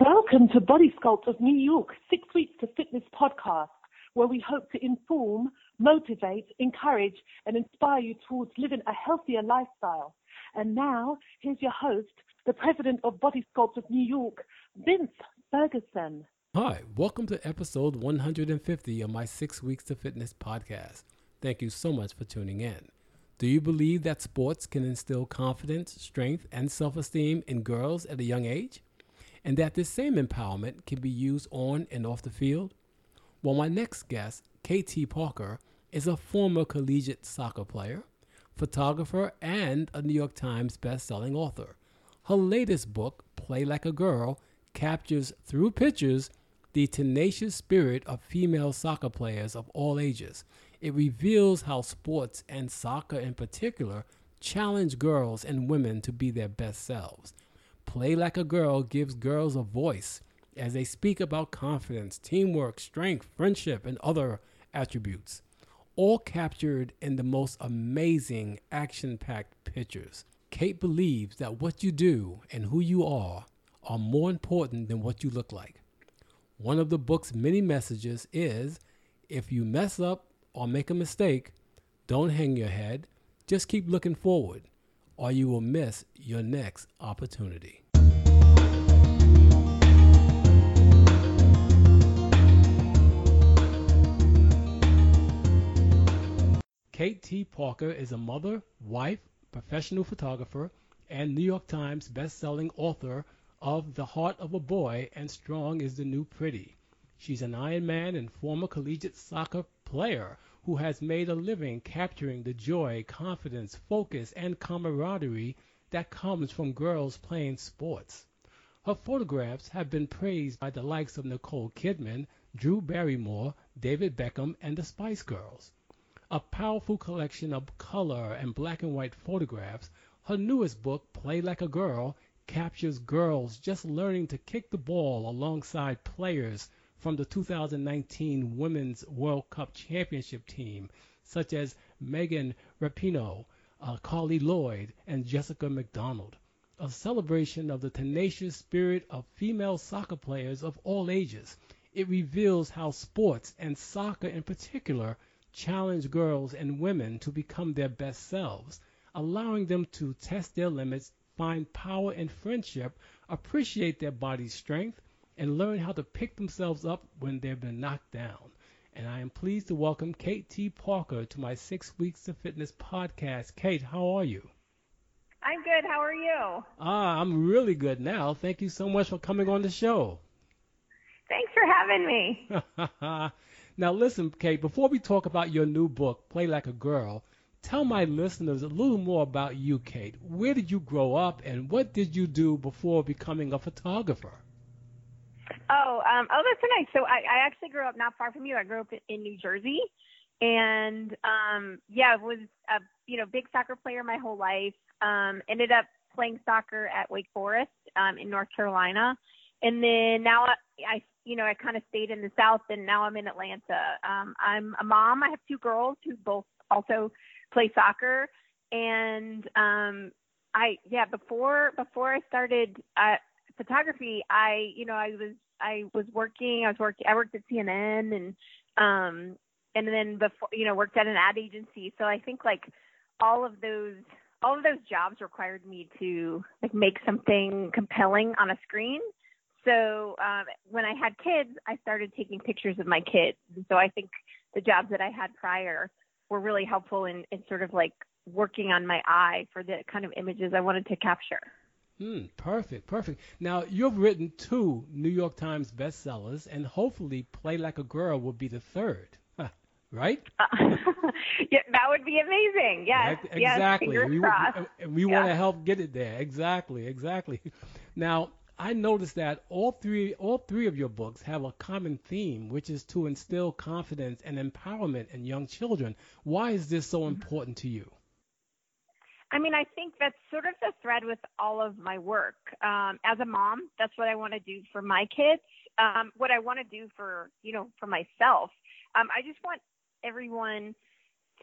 Welcome to Body Sculpt of New York, Six Weeks to Fitness podcast, where we hope to inform, motivate, encourage, and inspire you towards living a healthier lifestyle. And now, here's your host, the president of Body Sculpt of New York, Vince Ferguson. Hi, welcome to episode 150 of my Six Weeks to Fitness podcast. Thank you so much for tuning in. Do you believe that sports can instill confidence, strength, and self esteem in girls at a young age? And that this same empowerment can be used on and off the field? Well, my next guest, Kate T. Parker, is a former collegiate soccer player, photographer, and a New York Times best-selling author. Her latest book, Play Like a Girl, captures through pictures the tenacious spirit of female soccer players of all ages. It reveals how sports and soccer in particular challenge girls and women to be their best selves. Play Like a Girl gives girls a voice as they speak about confidence, teamwork, strength, friendship, and other attributes, all captured in the most amazing action packed pictures. Kate believes that what you do and who you are are more important than what you look like. One of the book's many messages is if you mess up or make a mistake, don't hang your head, just keep looking forward or you will miss your next opportunity. Kate T. Parker is a mother, wife, professional photographer, and New York Times best-selling author of The Heart of a Boy and Strong is the New Pretty. She's an Ironman and former collegiate soccer player who has made a living capturing the joy, confidence, focus, and camaraderie that comes from girls playing sports. Her photographs have been praised by the likes of Nicole Kidman, Drew Barrymore, David Beckham, and the Spice Girls. A powerful collection of color and black and white photographs, her newest book, Play Like a Girl, captures girls just learning to kick the ball alongside players from the 2019 Women's World Cup Championship team, such as Megan Rapinoe, uh, Carli Lloyd, and Jessica McDonald. A celebration of the tenacious spirit of female soccer players of all ages. It reveals how sports, and soccer in particular, challenge girls and women to become their best selves, allowing them to test their limits, find power in friendship, appreciate their body's strength, and learn how to pick themselves up when they've been knocked down. And I am pleased to welcome Kate T. Parker to my Six Weeks to Fitness podcast. Kate, how are you? I'm good. How are you? Ah, I'm really good now. Thank you so much for coming on the show. Thanks for having me. now, listen, Kate, before we talk about your new book, Play Like a Girl, tell my listeners a little more about you, Kate. Where did you grow up and what did you do before becoming a photographer? Oh, um, oh, that's so nice. So I, I actually grew up not far from you. I grew up in New Jersey, and um, yeah, was a you know big soccer player my whole life. Um, ended up playing soccer at Wake Forest um, in North Carolina, and then now I, I you know I kind of stayed in the South, and now I'm in Atlanta. Um, I'm a mom. I have two girls who both also play soccer, and um, I yeah before before I started uh, photography, I you know I was I was working. I was working. I worked at CNN and um and then before you know worked at an ad agency. So I think like all of those all of those jobs required me to like make something compelling on a screen. So um, when I had kids, I started taking pictures of my kids. And so I think the jobs that I had prior were really helpful in, in sort of like working on my eye for the kind of images I wanted to capture. Hmm, perfect, perfect. Now, you've written two New York Times bestsellers, and hopefully Play Like a Girl will be the third, right? Uh, yeah, that would be amazing. Yes, exactly. Yes, we, we, we yeah. want to help get it there. Exactly, exactly. Now, I noticed that all three all three of your books have a common theme, which is to instill confidence and empowerment in young children. Why is this so mm-hmm. important to you? I mean, I think that's sort of the thread with all of my work. Um, as a mom, that's what I want to do for my kids. Um, what I want to do for, you know, for myself. Um, I just want everyone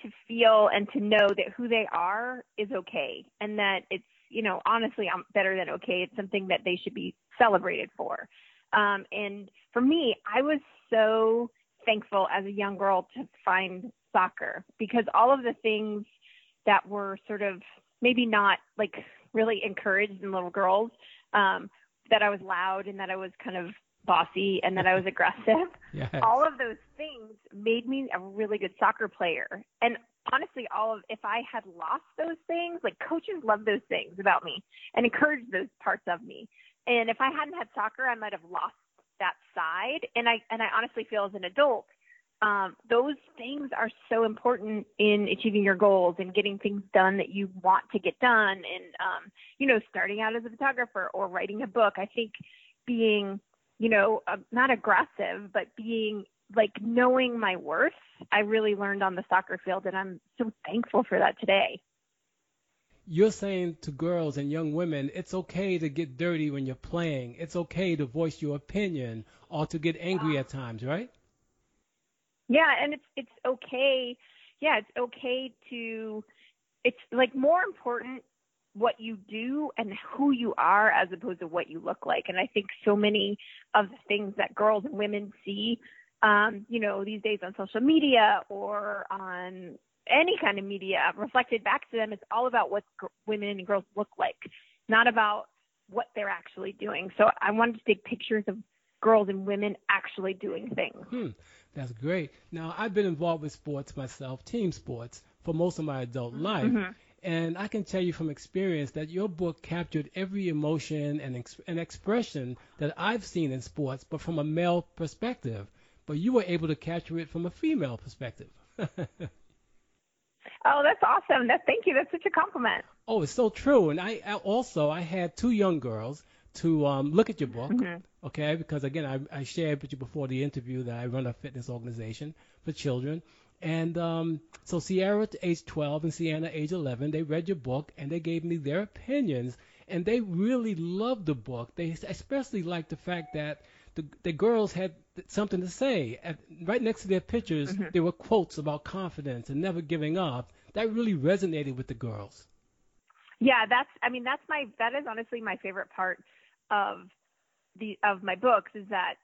to feel and to know that who they are is okay and that it's, you know, honestly, I'm better than okay. It's something that they should be celebrated for. Um, and for me, I was so thankful as a young girl to find soccer because all of the things that were sort of maybe not like really encouraged in little girls, um, that I was loud and that I was kind of bossy and that I was aggressive. Yes. All of those things made me a really good soccer player. And honestly, all of if I had lost those things, like coaches love those things about me and encourage those parts of me. And if I hadn't had soccer, I might have lost that side. And I and I honestly feel as an adult, um, those things are so important in achieving your goals and getting things done that you want to get done. And um, you know, starting out as a photographer or writing a book, I think being you know, uh, not aggressive, but being like knowing my worth, I really learned on the soccer field, and I'm so thankful for that today. You're saying to girls and young women, it's okay to get dirty when you're playing. It's okay to voice your opinion or to get angry at times, right? Yeah, and it's it's okay. Yeah, it's okay to. It's like more important what you do and who you are as opposed to what you look like. And I think so many of the things that girls and women see, um, you know, these days on social media or on any kind of media reflected back to them, it's all about what g- women and girls look like, not about what they're actually doing. So I wanted to take pictures of girls and women actually doing things. Hmm, that's great. Now, I've been involved with sports myself, team sports, for most of my adult life. Mm-hmm. And I can tell you from experience that your book captured every emotion and, ex- and expression that I've seen in sports, but from a male perspective. But you were able to capture it from a female perspective. Oh, that's awesome. That thank you. That's such a compliment. oh, it's so true. And I, I also I had two young girls to um, look at your book, Mhm. okay? Because again, I, I shared with you before the interview that I run a fitness organization for children. And um, so Sierra, age 12, and Sienna, age 11, they read your book and they gave me their opinions, and they really loved the book. They especially liked the fact that the, the girls had something to say. At, right next to their pictures, Mhm. there were quotes about confidence and never giving up. That really resonated with the girls. Yeah, that's I mean that's my that is honestly my favorite part of the of my books is that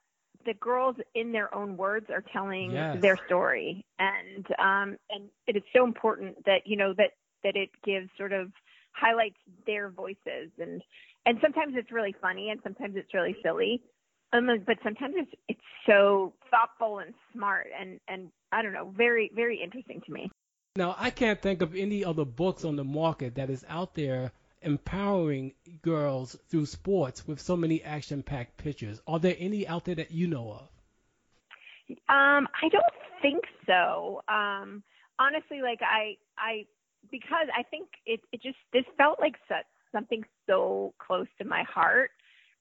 the girls in their own words are telling Yes. their story and um and it is so important that you know that that it gives sort of highlights their voices and and sometimes it's really funny and sometimes it's really silly but sometimes it's it's so thoughtful and smart and and I don't know very very interesting to me Now, I can't think of any other books on the market that is out there empowering girls through sports with so many action-packed pictures. Are there any out there that you know of? Um, I don't think so. Um, honestly, like I, I, because I think it, it just this felt like such something so close to my heart,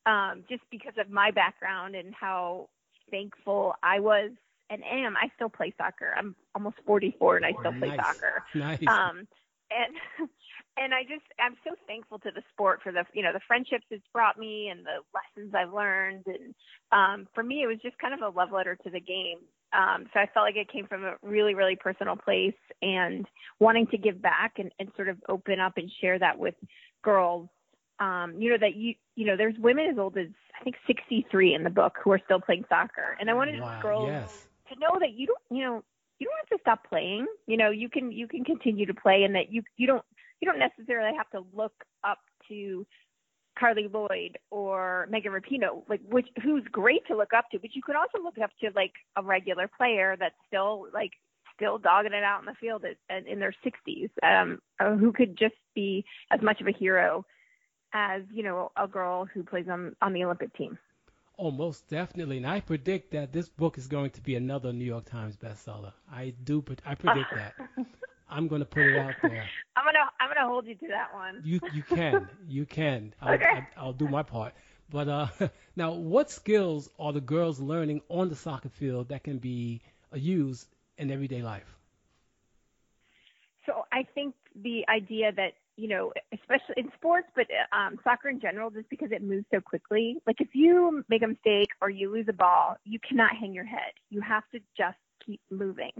um, just because of my background and how thankful I was and am. I still play soccer. I'm almost 44 and I still play Nice. soccer. Nice. Um, and and I just I'm so thankful to the sport for the you know the friendships it's brought me and the lessons I've learned and um, for me it was just kind of a love letter to the game. Um, so I felt like it came from a really really personal place and wanting to give back and, and sort of open up and share that with girls. Um, you know that you you know there's women as old as I think 63 in the book who are still playing soccer, and I wanted wow. girls Yes. to know that you don't you know you don't have to stop playing you know you can you can continue to play and that you you don't you don't necessarily have to look up to Carli Lloyd or Megan Rapinoe like which who's great to look up to but you could also look up to like a regular player that's still like still dogging it out in the field at, at, in their 60s um who could just be as much of a hero as you know a girl who plays on on the Olympic team Oh, most definitely. And I predict that this book is going to be another New York Times bestseller. I do. I predict that. I'm going to put it out there. I'm gonna I'm gonna hold you to that one. You you can you can. I'll, Okay. I, I'll do my part. But uh, now, what skills are the girls learning on the soccer field that can be uh, used in everyday life? So I think the idea that you know, especially in sports, but um, soccer in general, just because it moves so quickly. Like if you make a mistake or you lose a ball, you cannot hang your head. You have to just keep moving.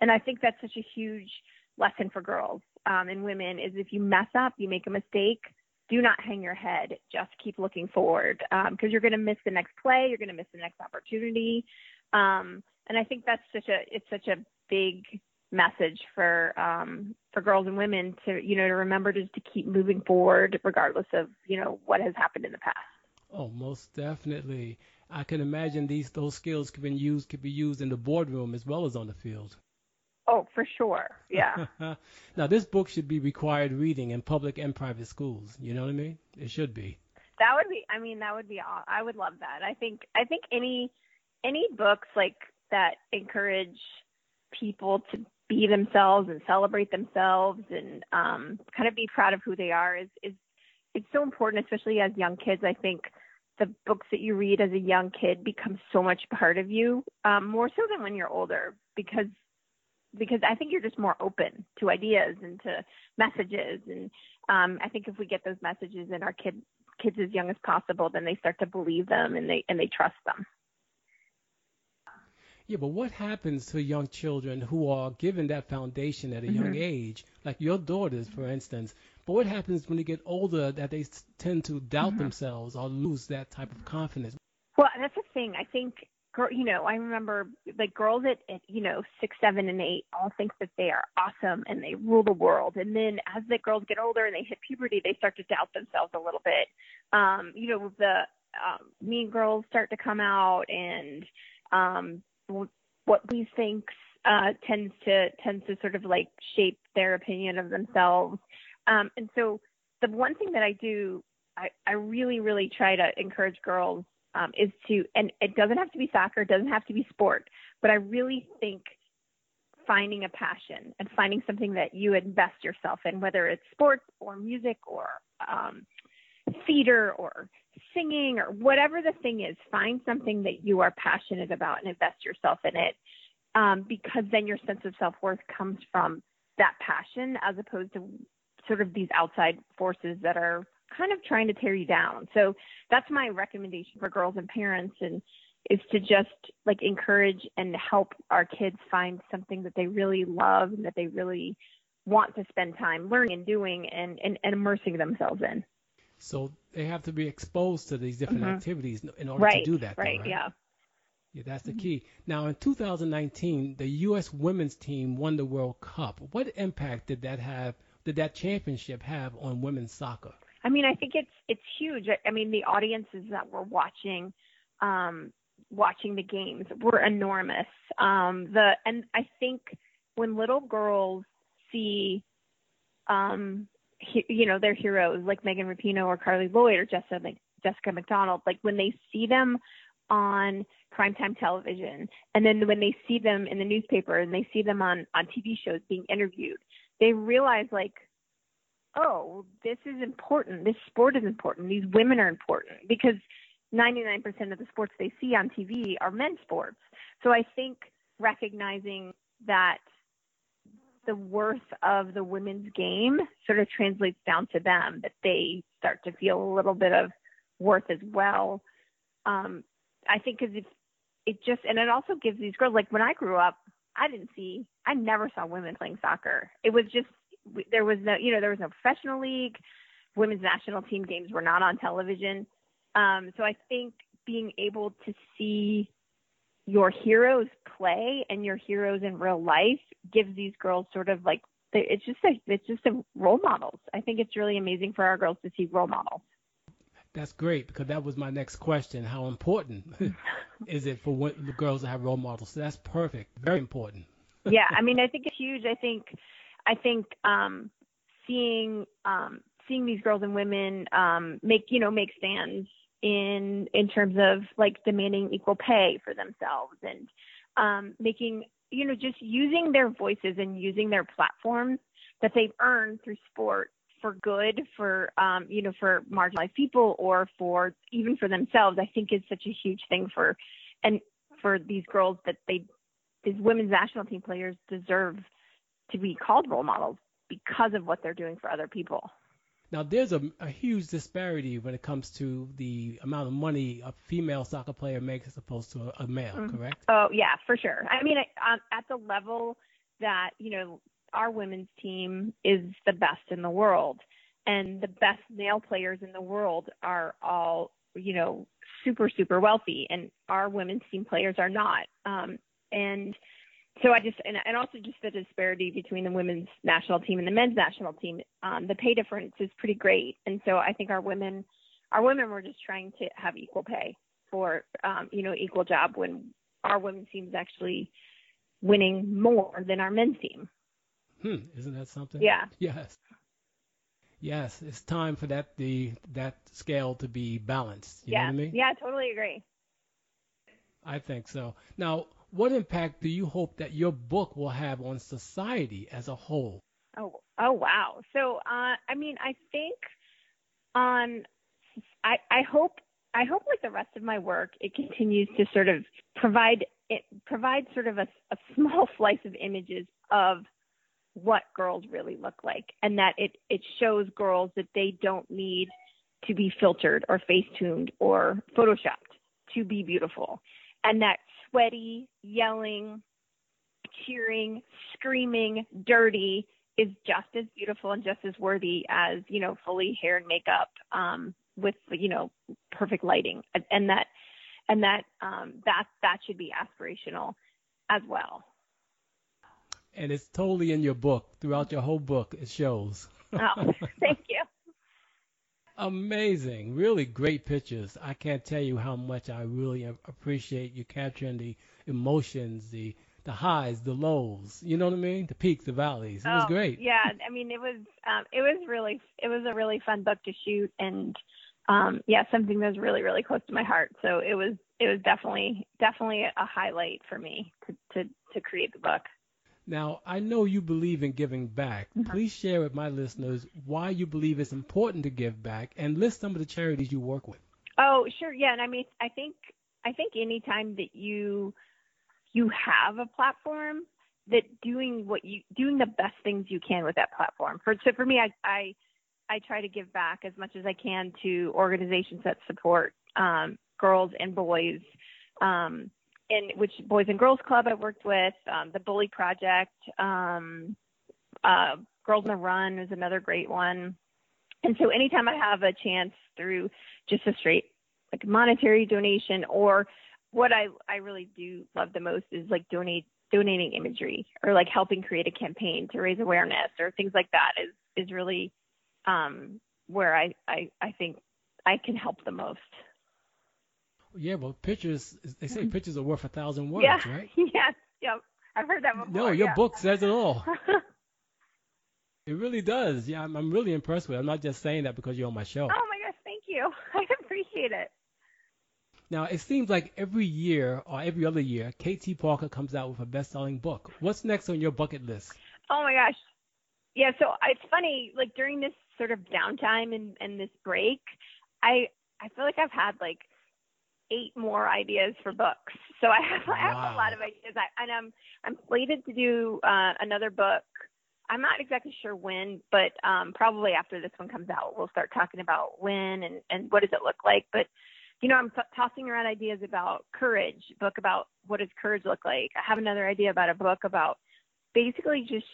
And I think that's such a huge lesson for girls um, and women is if you mess up, you make a mistake, do not hang your head. Just keep looking forward because um, you're going to miss the next play. You're going to miss the next opportunity. Um, and I think that's such a it's such a big message for um, for girls and women to you know to remember just to keep moving forward regardless of you know what has happened in the past. Oh, most definitely. I can imagine these those skills could be used could be used in the boardroom as well as on the field. Oh, for sure. Yeah. now this book should be required reading in public and private schools. You know what I mean? It should be. That would be. I mean, that would be. I would love that. I think. I think any any books like that encourage people to be themselves and celebrate themselves and um, kind of be proud of who they are is is it's so important, especially as young kids. I think the books that you read as a young kid become so much part of you, um, more so than when you're older, because because I think you're just more open to ideas and to messages. And um, I think if we get those messages in our kid kids as young as possible, then they start to believe them and they and they trust them. Yeah, but what happens to young children who are given that foundation at a mm-hmm. young age, like your daughters, for instance? But what happens when they get older that they tend to doubt mm-hmm. themselves or lose that type of confidence? Well, that's the thing. I think, girl you know, I remember like girls at, at you know six, seven, and eight all think that they are awesome and they rule the world. And then as the girls get older and they hit puberty, they start to doubt themselves a little bit. Um, you know, the um, mean girls start to come out and um what we think uh, tends to tends to sort of like shape their opinion of themselves. Um, and so the one thing that I do, I, I really really try to encourage girls um, is to, and it doesn't have to be soccer, it doesn't have to be sport, but I really think finding a passion and finding something that you invest yourself in, whether it's sports or music or um, theater or singing or whatever the thing is, find something that you are passionate about and invest yourself in it. Um, because then your sense of self worth comes from that passion as opposed to sort of these outside forces that are kind of trying to tear you down. So that's my recommendation for girls and parents and is to just like encourage and help our kids find something that they really love and that they really want to spend time learning and doing and, and, and immersing themselves in. So they have to be exposed to these different mm-hmm. activities in order right, to do that. Right, though, right? yeah. Yeah, that's the mm-hmm. key. Now, in 2019, the U.S. women's team won the World Cup. What impact did that have? Did that championship have on women's soccer? I mean, I think it's it's huge. I mean, the audiences that were watching um, watching the games were enormous. Um, the and I think when little girls see um, you know, their heroes like Megan Rapinoe or Carli Lloyd or Jessica, Jessica McDonald, like when they see them on primetime television and then when they see them in the newspaper and they see them on, on TV shows being interviewed, they realize like, oh, this is important. This sport is important. These women are important because 99% of the sports they see on TV are men's sports. So I think recognizing that the worth of the women's game sort of translates down to them that they start to feel a little bit of worth as well. Um, I think because it, it just and it also gives these girls like when I grew up, I didn't see, I never saw women playing soccer. It was just there was no, you know, there was no professional league. Women's national team games were not on television. Um, so I think being able to see your heroes play and your heroes in real life gives these girls sort of like it's just a it's just a role models. I think it's really amazing for our girls to see role models. That's great because that was my next question. How important is it for the girls to have role models? So that's perfect. Very important. yeah, I mean, I think it's huge. I think, I think um, seeing um, seeing these girls and women um, make you know make stands in in terms of like demanding equal pay for themselves and um, making you know just using their voices and using their platforms that they've earned through sport for good for um, you know for marginalized people or for even for themselves i think is such a huge thing for and for these girls that they these women's national team players deserve to be called role models because of what they're doing for other people now, there's a, a, huge disparity when it comes to the amount of money a female soccer player makes as opposed to a, a male, mm-hmm. correct? Oh, yeah, for sure. I mean, um, at the level that, you know, our women's team is the best in the world. and the best male players in the world are all you know super super wealthy and our women's team players are not um and so I just and, and also just the disparity between the women's national team and the men's national team um the pay difference is pretty great and so I think our women our women were just trying to have equal pay for um you know equal job when our women's team is actually winning more than our men's team Hmm, isn't that something? yeah Yes. Yes, it's time for that the that scale to be balanced. You yeah know what I mean? yeah totally agree I think so. Now, what impact do you hope that your book will have on society as a whole? Oh, oh wow. So, uh, I mean, I think on, I, I hope, I hope like the rest of my work, it continues to sort of provide, it provides sort of a, a small slice of images of what girls really look like and that it, it shows girls that they don't need to be filtered or face tuned or photoshopped to be beautiful and that sweaty, yelling, cheering, screaming, dirty is just as beautiful and just as worthy as, you know, fully hair and makeup, um, with, you know, perfect lighting. And that, and that, um, that, that should be aspirational as well. And it's totally in your book. Throughout your whole book, it shows. Oh, thank you. Amazing. Really great pictures. I can't tell you how much I really appreciate you capturing the emotions, the the highs, the lows. You know what I mean? The peaks, the valleys. It was Oh, great. Yeah, I mean, it was um, it was really it was a really fun book to shoot, and um, yeah, something that was really really close to my heart. So it was it was definitely definitely a highlight for me to to to create the book. Now, I know you believe in giving back. Mhm. Please share with my listeners why you believe it's important to give back and list some of the charities you work with. Oh, sure. Yeah, and I mean, I think I think anytime that you you have a platform, that doing what you doing the best things you can with that platform. For so for me, I I I try to give back as much as I can to organizations that support um, girls and boys. Um, in which Boys and Girls Club I worked with, um, the Bully Project, um, uh, Girls in the Run is another great one. And so anytime I have a chance through just a straight like monetary donation or what I, I really do love the most is like donate donating imagery or like helping create a campaign to raise awareness or things like that is is really um where I, I, I think I can help the most. Yeah, well, pictures, they say mm-hmm. pictures are worth a thousand words, yeah. right? yes. Yep. I've heard that before. No, your yeah. book says it all. It really does. Yeah, I'm, I'm really impressed with it. I'm not just saying that because you're on my show. oh my gosh, thank you. I appreciate it. Now, it seems like every year or every other year, Kate T. Parker comes out with a best-selling book. What's next on your bucket list? Oh my gosh. Yeah, so it's funny, like during this sort of downtime and, and this break, I I feel like I've had like eight more ideas for books. So I have, I have a lot of ideas. I, and I'm I'm slated to do uh, another book. I'm not exactly sure when, but um, probably after this one comes out, we'll start talking about when and and what does it look like. But you know, I'm t- tossing around ideas about courage, book about what does courage look like. I have another idea about a book about basically just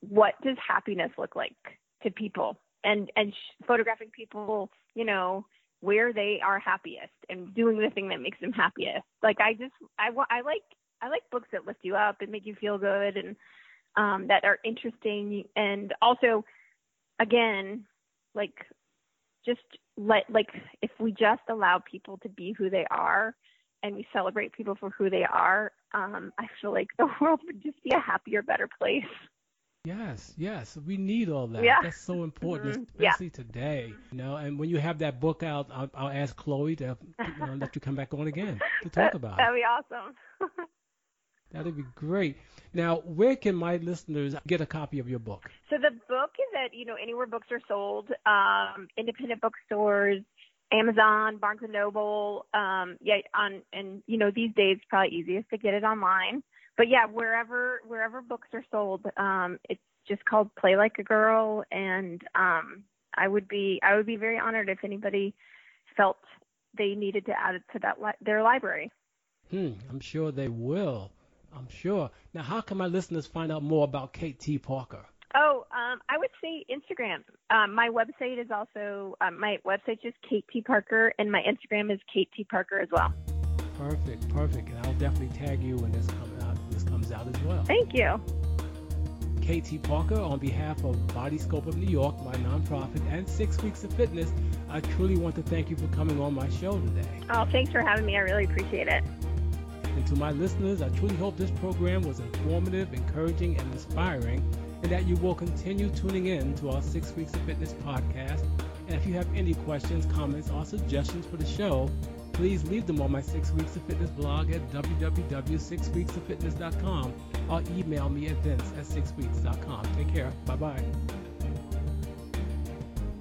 what does happiness look like to people and and sh- photographing people, you know, where they are happiest and doing the thing that makes them happiest. Like I just I I like I like books that lift you up and make you feel good and um that are interesting and also again like just let like if we just allow people to be who they are and we celebrate people for who they are um i feel like the world would just be a happier better place Yes, yes, we need all that. Yeah. That's so important, Mhm. Yeah. especially today. You know, and when you have that book out, I'll, I'll ask Chloe to you know, let you come back on again to talk about that'd it. be awesome That'd be great. Now, where can my listeners get a copy of your book? So the book is at you know anywhere books are sold, um, independent bookstores, Amazon, Barnes and Noble. Um, yeah, on and you know these days probably easiest to get it online. But yeah, wherever wherever books are sold, um, it's just called Play Like a Girl, and um, I would be I would be very honored if anybody felt they needed to add it to that li- their library. Hmm, I'm sure they will. I'm sure. Now, how can my listeners find out more about Kate T. Parker? Oh, um, I would say Instagram. Um, my website is also um, my website is Kate T Parker, and my Instagram is Kate T Parker as well. Perfect, perfect. And I'll definitely tag you when this comes comes out as well. Thank you. Kate T. Parker, on behalf of Body Sculpt of New York, my nonprofit, and Six Weeks of Fitness, I truly want to thank you for coming on my show today. Oh, thanks for having me. I really appreciate it. And to my listeners, I truly hope this program was informative, encouraging, and inspiring, and that you will continue tuning in to our Six Weeks of Fitness podcast. And if you have any questions, comments, or suggestions for the show, please leave them on my Six Weeks of Fitness blog at www.sixweeksoffitness.com or email me at vince at sixweeks.com. Take care. Bye bye.